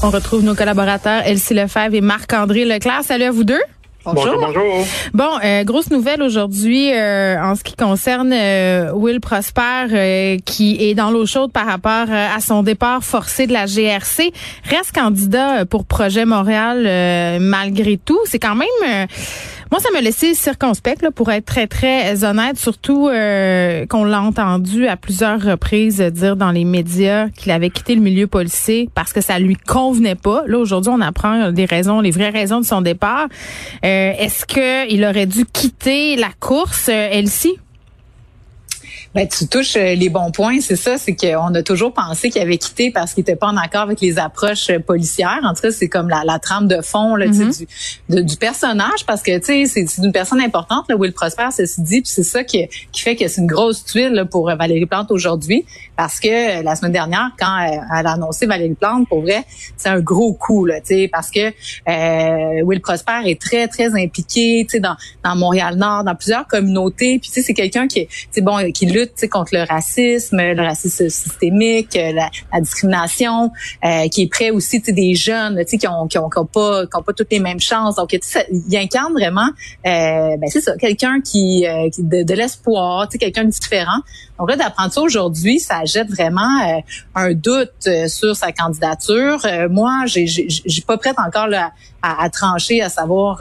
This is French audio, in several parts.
On retrouve nos collaborateurs Elsie Lefebvre et Marc-André Leclerc. Salut à vous deux. Bonjour. bonjour. Bon, euh, grosse nouvelle aujourd'hui euh, en ce qui concerne euh, Will Prosper qui est dans l'eau chaude par rapport à son départ forcé de la GRC. Reste candidat pour Projet Montréal malgré tout. C'est quand même moi, ça m'a laissé circonspect, là, pour être très, très honnête, surtout euh, qu'on l'a entendu à plusieurs reprises dire dans les médias qu'il avait quitté le milieu policier parce que ça lui convenait pas. Là, aujourd'hui, on apprend des raisons, les vraies raisons de son départ. Euh, est-ce qu'il aurait dû quitter la course, euh, Elsie? Ben, tu touches euh, les bons points, c'est ça, c'est qu'on a toujours pensé qu'il avait quitté parce qu'il était pas en accord avec les approches euh, policières. En tout cas, c'est comme la, la, trame de fond là, mm-hmm. du, du personnage, parce que tu sais, c'est une personne importante, là, Will Prosper, ceci dit, puis c'est ça qui, qui fait que c'est une grosse tuile pour euh, Valérie Plante aujourd'hui, parce que la semaine dernière, quand elle a annoncé Valérie Plante, pour vrai, c'est un gros coup, là, tu sais, parce que euh, Will Prosper est très très impliqué, tu sais, dans, dans Montréal Nord, dans plusieurs communautés, puis tu sais, c'est quelqu'un qui, est bon, qui lutte contre le racisme, le racisme systémique, euh, la, la discrimination, euh, qui est prêt aussi des jeunes qui ont, qui ont, qui ont pas qui ont pas toutes les mêmes chances. Donc il incarne vraiment euh, ben c'est ça, quelqu'un qui, euh, de, de l'espoir, quelqu'un de différent. Donc là d'apprendre ça aujourd'hui, ça jette vraiment euh, un doute sur sa candidature. moi, j'ai j'ai pas prête encore là, à, à, trancher, à savoir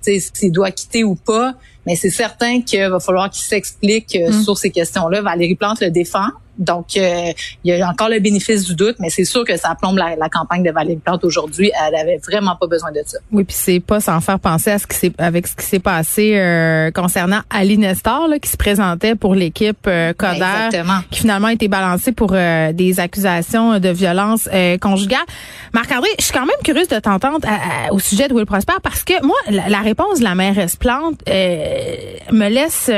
s'il doit quitter ou pas. Mais c'est certain qu'il va falloir qu'il s'explique mm. sur ces questions-là. Valérie Plante le défend. Donc, euh, il y a encore le bénéfice du doute, mais c'est sûr que ça plombe la, campagne de Valérie Plante aujourd'hui. Elle avait vraiment pas besoin de ça. Oui, puis c'est pas sans faire penser à ce qui s'est avec ce qui s'est passé euh, concernant Ali Nestor, là, qui se présentait pour l'équipe euh, Coder, qui finalement a été balancé pour euh, des accusations de violence conjugale. Marc-André, je suis quand même curieuse de t'entendre au sujet de Will Prosper parce que moi, la, réponse de la mairesse Plante me laisse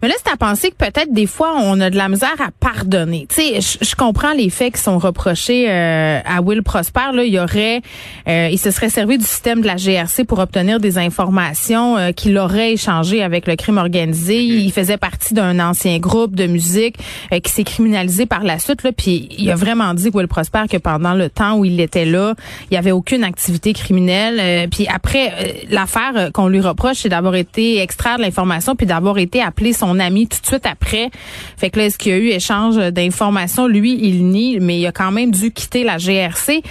mais là, c'est à penser que peut-être des fois, on a de la misère à pardonner. Tu sais, je, comprends les faits qui sont reprochés euh, à Will Prosper. Là, il y aurait, euh, il se serait servi du système de la GRC pour obtenir des informations euh, qu'il aurait échangées avec le crime organisé. Il faisait partie d'un ancien groupe de musique qui s'est criminalisé par la suite. Là, puis il a vraiment dit Will Prosper que pendant le temps où il était là, il y avait aucune activité criminelle. puis après, l'affaire qu'on lui reproche, c'est d'avoir été extraire de l'information puis d'avoir été appelé son son ami tout de suite après. Fait que là, est-ce qu'il y a eu échange d'informations? Lui, il nie, mais il a quand même dû quitter la GRC.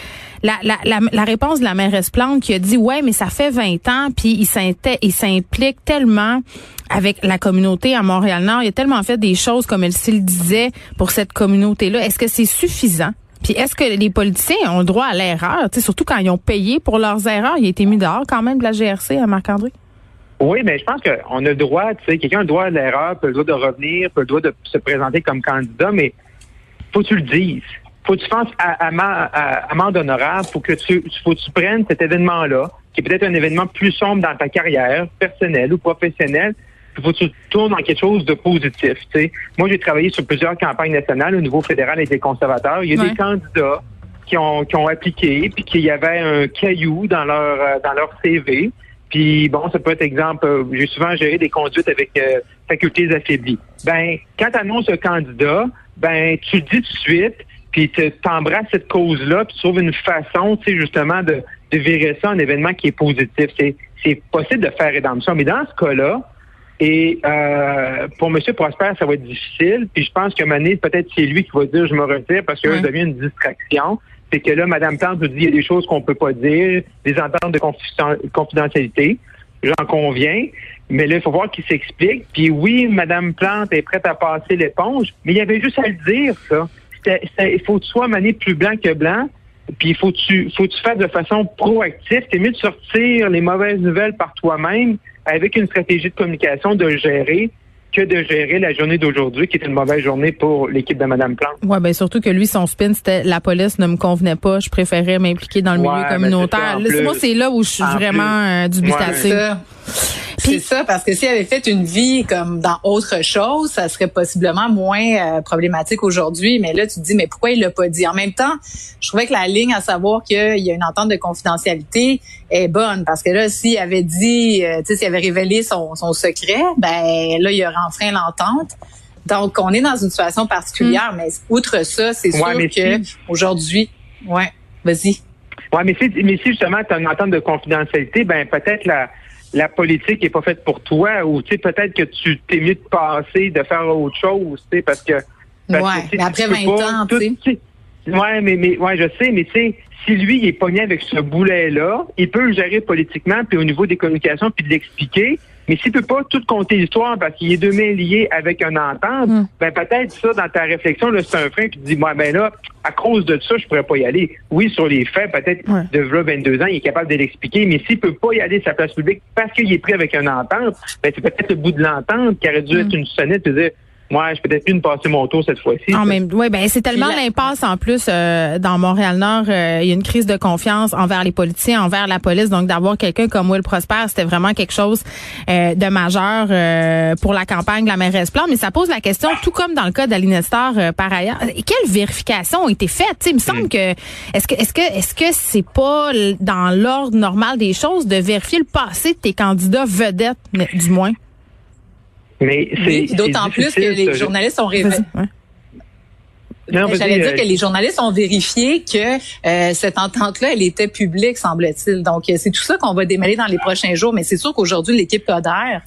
La, réponse de la mairesse Plante qui a dit ouais mais ça fait 20 ans puis il s'implique tellement avec la communauté à Montréal-Nord, il a tellement fait des choses comme elle s'il disait pour cette communauté-là. Est-ce que c'est suffisant? Puis est-ce que les politiciens ont le droit à l'erreur, surtout quand ils ont payé pour leurs erreurs, il a été mis dehors quand même de la GRC à Marc-André? Oui, mais je pense qu'on a le droit, tu sais, quelqu'un a le droit à l'erreur, peut le droit de revenir, peut le droit de se présenter comme candidat, mais faut que tu le dises. Faut que tu fasses à, à, amende honorable, faut que tu faut que tu prennes cet événement-là, qui est peut-être un événement plus sombre dans ta carrière, personnelle ou professionnelle, faut que tu tournes dans quelque chose de positif. Tu sais. Moi, j'ai travaillé sur plusieurs campagnes nationales au niveau fédéral avec les conservateurs. Il y a des candidats qui ont, qui ont appliqué, puis qu'il y avait un caillou dans leur euh, dans leur CV. Puis bon, ça peut être exemple, euh, j'ai souvent géré des conduites avec euh, facultés affaiblies. Ben, quand tu annonces un candidat, ben tu le dis tout de suite, puis tu embrasses cette cause-là, puis tu trouves une façon, tu sais, justement, de, de virer ça en événement qui est positif. C'est, c'est possible de faire rédemption. Mais dans ce cas-là, et euh, pour M. Prosper, ça va être difficile. Puis je pense que Mané, peut-être c'est lui qui va dire je me retire parce que ça devient une distraction c'est que là, Mme Plante nous dit qu'il y a des choses qu'on peut pas dire, des ententes de confidentialité. J'en conviens. Mais là, il faut voir qu'il s'explique. Puis oui, Mme Plante est prête à passer l'éponge, mais il y avait juste à le dire, ça. il faut que tu sois mané plus blanc que blanc. Puis il faut que tu faut tu fasses de façon proactive. C'est mieux de sortir les mauvaises nouvelles par toi-même avec une stratégie de communication, de gérer que de gérer la journée d'aujourd'hui, qui est une mauvaise journée pour l'équipe de Mme Plante. Oui, ben surtout que lui, son spin, c'était la police ne me convenait pas, je préférais m'impliquer dans le milieu ben, communautaire. moi, c'est là où je suis vraiment euh, dubitative. C'est ça, parce que s'il avait fait une vie comme dans autre chose, ça serait possiblement moins euh, problématique aujourd'hui. Mais là, tu te dis, mais pourquoi il l'a pas dit? En même temps, je trouvais que la ligne à savoir qu'il y a une entente de confidentialité est bonne. Parce que là, s'il avait dit, euh, tu sais, s'il avait révélé son, son secret, ben là, il aurait enfreint l'entente. Donc, on est dans une situation particulière, hmm. mais outre ça, c'est sûr que aujourd'hui, ouais, vas-y. Ouais, mais si, mais si justement tu as une entente de confidentialité, ben peut-être la la politique est pas faite pour toi ou tu sais peut-être que tu t'es mieux de passer, de faire autre chose, tu sais parce que ouais, mais après 20 ans, tu sais. Ouais, mais mais ouais, je sais, mais tu sais si lui il est pogné avec ce boulet là, il peut le gérer politiquement puis au niveau des communications puis de l'expliquer. Mais s'il peut pas tout compter l'histoire parce qu'il est deux mains liées avec un entente, hmm. ben peut-être ça, dans ta réflexion, là, c'est un frein, puis tu dis, moi, ben là, à cause de ça, je pourrais pas y aller. Oui, sur les faits, peut-être de 22 ans, il est capable de l'expliquer, mais s'il peut pas y aller sa place publique parce qu'il est pris avec un entente, ben c'est peut-être le bout de l'entente qui aurait dû être hmm. une sonnette de dire moi, je peut-être plus me passer mon tour cette fois-ci. En même, ouais, ben c'est tellement l'impasse en plus euh, dans Montréal-Nord. Euh, il y a une crise de confiance envers les politiciens, envers la police. Donc d'avoir quelqu'un comme Will Prosper, c'était vraiment quelque chose euh, de majeur pour la campagne de la mairesse Plante. Mais ça pose la question, tout comme dans le cas d'Aline Nestor par ailleurs, quelles vérifications ont été faites? Il me semble mm. que est-ce que est-ce que est-ce que c'est pas dans l'ordre normal des choses de vérifier le passé de tes candidats vedettes, du moins? Mais c'est d'autant plus que les journalistes ont révélé. J'allais dire que les journalistes ont vérifié que euh, cette entente-là, elle était publique, semble-t-il. Donc, euh, c'est tout ça qu'on va démêler dans les prochains jours. Mais c'est sûr qu'aujourd'hui, l'équipe Coder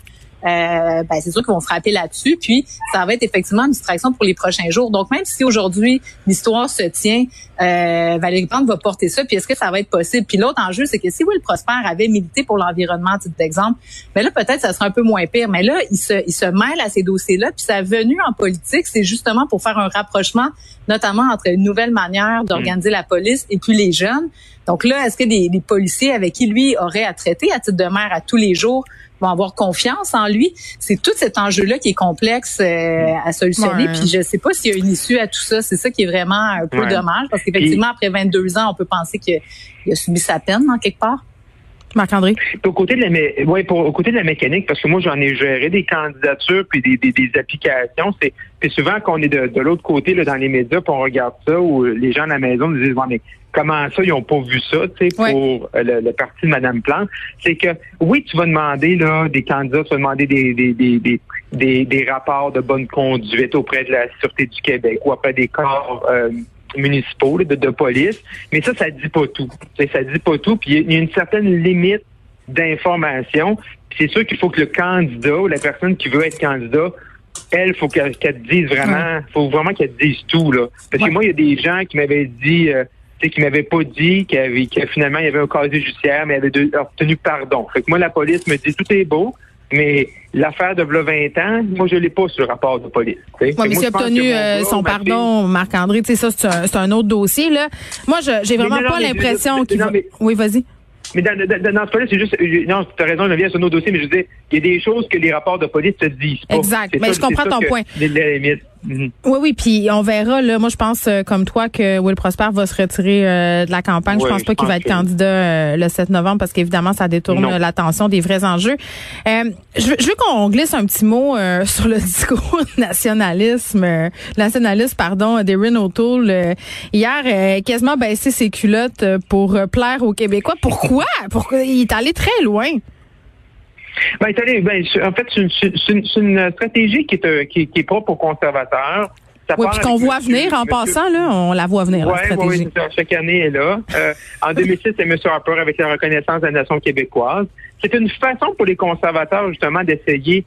euh, ben, c'est sûr qu'ils vont frapper là-dessus. Puis, ça va être effectivement une distraction pour les prochains jours. Donc, même si aujourd'hui, l'histoire se tient, euh, Valérie Plante va porter ça, puis est-ce que ça va être possible? Puis l'autre enjeu, c'est que si Will Prosper avait milité pour l'environnement, titre d'exemple, mais ben là, peut-être ça serait un peu moins pire. Mais là, il se, il se mêle à ces dossiers-là. Puis sa venue en politique, c'est justement pour faire un rapprochement, notamment entre une nouvelle manière d'organiser la police et puis les jeunes. Donc là, est-ce que des, des policiers avec qui lui aurait à traiter à titre de maire à tous les jours vont avoir confiance en lui. C'est tout cet enjeu-là qui est complexe euh, à solutionner. Puis je sais pas s'il y a une issue à tout ça. C'est ça qui est vraiment un peu dommage parce qu'effectivement, après 22 ans, on peut penser qu'il a subi sa peine en quelque part. Marc-André? Au côté de la, ouais, pour, au côté de la mécanique, parce que moi, j'en ai géré des candidatures puis des, des, des applications. C'est, souvent qu'on est de, de l'autre côté, là, dans les médias, puis on regarde ça, où les gens à la maison nous disent, mais comment ça, ils n'ont pas vu ça, tu sais, pour euh, le, parti de Mme Plante. C'est que, oui, tu vas demander, là, des candidats, tu vas demander des, des, des, des, des, rapports de bonne conduite auprès de la Sûreté du Québec ou auprès des corps euh, municipaux de, de, police, mais ça, ça dit pas tout. Ça dit pas tout, puis il y a une certaine limite d'information. C'est sûr qu'il faut que le candidat ou la personne qui veut être candidat elle, faut qu'elle te dise vraiment, faut vraiment qu'elle dise tout là. Parce que moi, il y a des gens qui m'avaient dit, euh, qui m'avaient pas dit qu'il y avait, finalement il y avait un casier judiciaire, mais il avait obtenu pardon. Fait que moi, la police me dit tout est beau, mais l'affaire de 20 ans, moi, je l'ai pas sur le rapport de police. Oui, mais s'il a obtenu euh, son pardon, Marc-André, tu sais, ça, c'est un, autre dossier, là. Moi, j'ai vraiment pas l'impression qu'il va... Oui, vas-y. Mais dans, dans, dans ce cas-là, c'est juste. Non, tu as raison, je viens sur nos dossiers, mais je veux dire, il y a des choses que les rapports de police te disent pas. Exact. Mais je comprends ton point. Mhm. Oui, oui, puis on verra. Là, moi, je pense euh, comme toi que Will Prosper va se retirer euh, de la campagne. je pense pas qu'il va être candidat euh, le 7 novembre parce qu'évidemment, ça détourne l'attention des vrais enjeux. je, veux qu'on glisse un petit mot sur le discours nationalisme, nationaliste, pardon, d'Erin O'Toole hier, quasiment baissé ses culottes pour plaire aux Québécois. Pourquoi? Pourquoi? Il est allé très loin ben, ben, en fait, c'est une, stratégie qui est, euh, qui, qui est propre aux conservateurs. oui, puis qu'on voit venir en passant, là, on la voit venir, ouais, Oui, chaque année est là. Euh, en 2006, c'est M. Harper avec la reconnaissance de la nation québécoise. C'est une façon pour les conservateurs, justement, d'essayer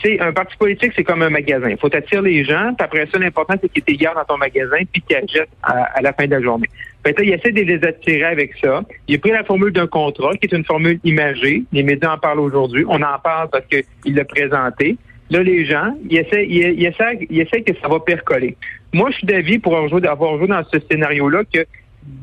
tu sais, un parti politique, c'est comme un magasin. Il faut attirer les gens, puis après ça, l'important, c'est qu'ils t'égardent dans ton magasin, puis qu'ils achètent à, la fin de la journée. Fait il essaie de les attirer avec ça. Il a pris la formule d'un contrat, qui est une formule imagée. Les médias en parlent aujourd'hui. On en parle parce qu'il l'a présenté. Là, les gens, ils essaient, ils, essaient, ils essaient que ça va percoler. Moi, je suis d'avis, pour avoir joué, dans ce scénario-là, que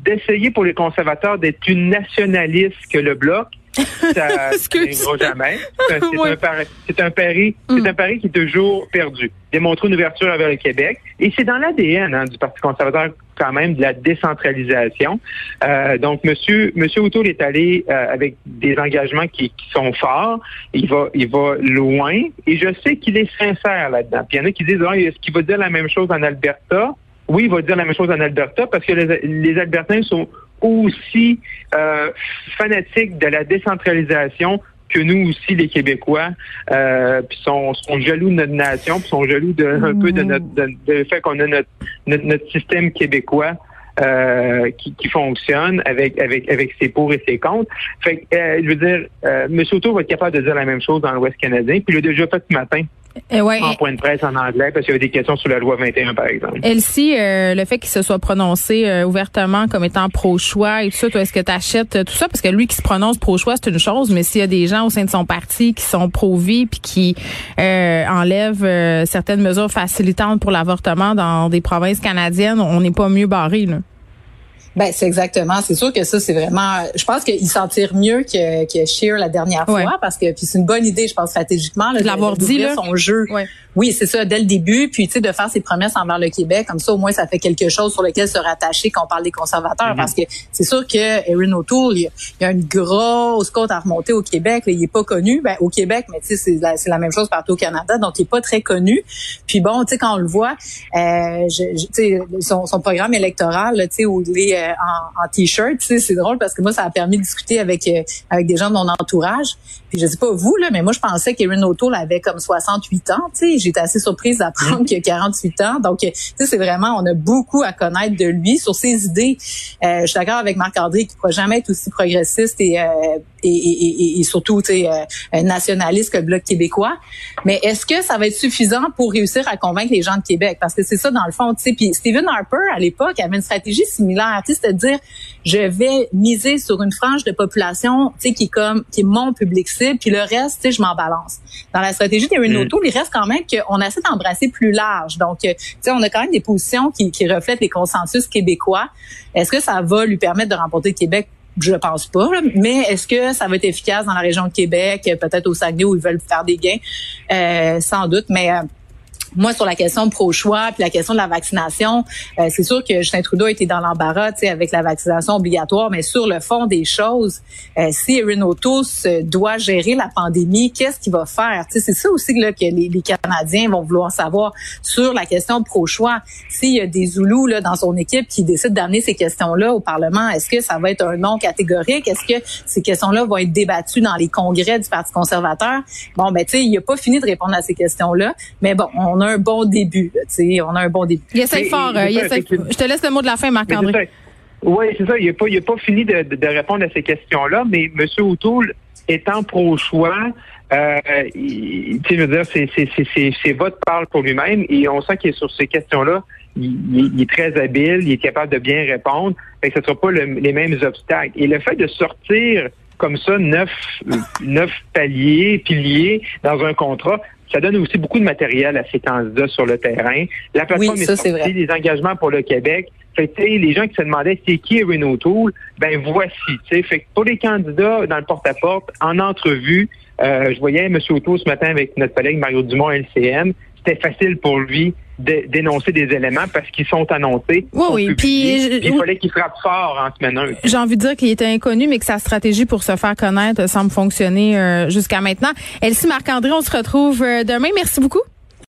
d'essayer pour les conservateurs d'être plus nationaliste que le bloc, ça n'arrivera jamais. C'est un, pari, c'est un pari, c'est mm. un pari qui est toujours perdu. Démontrer une ouverture vers le Québec. Et c'est dans l'ADN hein, du Parti conservateur quand même de la décentralisation. Euh, donc, Monsieur Monsieur O'Toole est allé euh, avec des engagements qui, qui, sont forts. Il va il va loin et je sais qu'il est sincère là-dedans. Puis il y en a qui disent ah, est-ce qu'il va dire la même chose en Alberta? Oui, il va dire la même chose en Alberta parce que les, les Albertains sont aussi euh, fanatiques de la décentralisation que nous aussi, les Québécois, euh, puis sont, sont jaloux de notre nation, puis sont jaloux de, un peu de notre de, fait qu'on a notre, notre, système québécois. euh, qui, qui, fonctionne avec avec avec ses pour et ses contre. Fait euh, je veux dire, euh, M. Auto va être capable de dire la même chose dans l'Ouest canadien. Puis il l'a déjà fait ce matin. Et ouais, en point de presse en anglais parce qu'il y avait des questions sur la loi 21 par exemple. Elsie, euh, le fait qu'il se soit prononcé euh, ouvertement comme étant pro-choix et tout ça, toi est-ce que tu achètes tout ça? Parce que lui qui se prononce pro-choix c'est une chose, mais s'il y a des gens au sein de son parti qui sont pro-vie puis qui euh, enlèvent certaines mesures facilitantes pour l'avortement dans des provinces canadiennes, on n'est pas mieux barré là. Ben c'est exactement. C'est sûr que ça c'est vraiment. Je pense qu'il s'en tire mieux que que Shear la dernière fois parce que puis c'est une bonne idée, je pense stratégiquement. de l'avoir dit là. Son jeu. Oui, c'est ça dès le début. Puis tu sais de faire ses promesses envers le Québec, comme ça au moins ça fait quelque chose sur lequel se rattacher quand on parle des conservateurs. Mm-hmm. Parce que c'est sûr que Erin O'Toole, il y, a une grosse côte à remonter au Québec. il est pas connu. Ben au Québec, mais tu sais c'est la, la, même chose partout au Canada, donc il est pas très connu. Puis bon, tu sais quand on le voit, euh, je, sais son, son programme électoral, tu sais où il est euh, en, en t-shirt. C'est drôle parce que moi, ça a permis de discuter avec euh, avec des gens de mon entourage. Puis je sais pas vous là, mais moi je pensais qu'Erin O'Toole avait comme 68 ans. Tu sais, j'étais assez surprise d'apprendre qu'il a 48 ans. Donc, tu sais, c'est vraiment, on a beaucoup à connaître de lui sur ses idées. Euh, je suis d'accord avec Marc André qui ne pourra jamais être aussi progressiste et euh, et, et, et, surtout tu sais, euh, nationaliste que le Bloc québécois. Mais est-ce que ça va être suffisant pour réussir à convaincre les gens de Québec? Parce que c'est ça dans le fond. Tu sais, puis Stephen Harper, à l'époque, avait une stratégie similaire. C'est-à-dire, je vais miser sur une frange de population tu sais, qui est comme qui est mon public puis le reste, tu sais, je m'en balance. Dans la stratégie des mm. Auto, il reste quand même qu'on essaie d'embrasser plus large. Donc, euh, tu sais, on a quand même des positions qui, qui reflètent les consensus québécois. Est-ce que ça va lui permettre de remporter Québec? Je pense pas, mais est-ce que ça va être efficace dans la région de Québec, peut-être au Saguenay où ils veulent faire des gains? Euh, sans doute, mais euh, moi, sur la question pro-choix, puis la question de la vaccination, euh, c'est sûr que Justin Trudeau été dans l'embarras avec la vaccination obligatoire, mais sur le fond des choses, euh, si Erin O'Toole doit gérer la pandémie, qu'est-ce qu'il va faire? C'est ça aussi là, que les, les, Canadiens vont vouloir savoir sur la question pro-choix. S'il y a des Zoulous là, dans son équipe qui décident d'amener ces questions-là au Parlement, est-ce que ça va être un non catégorique? Est-ce que ces questions-là vont être débattues dans les congrès du Parti conservateur? Bon, ben tu sais, il a pas fini de répondre à ces questions-là, mais bon, on a un bon début. sais, on a un bon début. Il essaie fort. Euh, je te laisse le mot de la fin, Marc-André. Oui, c'est ça. Il n'a pas, pas fini de, de, répondre à ces questions-là, mais M. O'Toole étant pro-choix, euh, je veux dire, ses votes parlent pour lui-même et on sent qu'il est sur ces questions-là. Il, est très habile, il est capable de bien répondre. Fait que ce ne sera pas les mêmes obstacles. Et le fait de sortir comme ça neuf, neuf paliers, piliers dans un contrat, ça donne aussi beaucoup de matériel à ces candidats sur le terrain. La plateforme est sortie, des engagements pour le Québec. Fait les gens qui se demandaient c'est qui Renault Tool, ben voici. Fait pour les candidats dans le porte-à-porte, en entrevue, euh, je voyais M. O'Toole ce matin avec notre collègue Mario Dumont LCM. C'était facile pour lui d'énoncer des éléments parce qu'ils sont annoncés. Oui, oui. Puis, il fallait qu'il frappe fort en semaine J'ai envie de dire qu'il était inconnu, mais que sa stratégie pour se faire connaître semble fonctionner euh, jusqu'à maintenant. Elsie Marc-André, on se retrouve euh, demain. Merci beaucoup.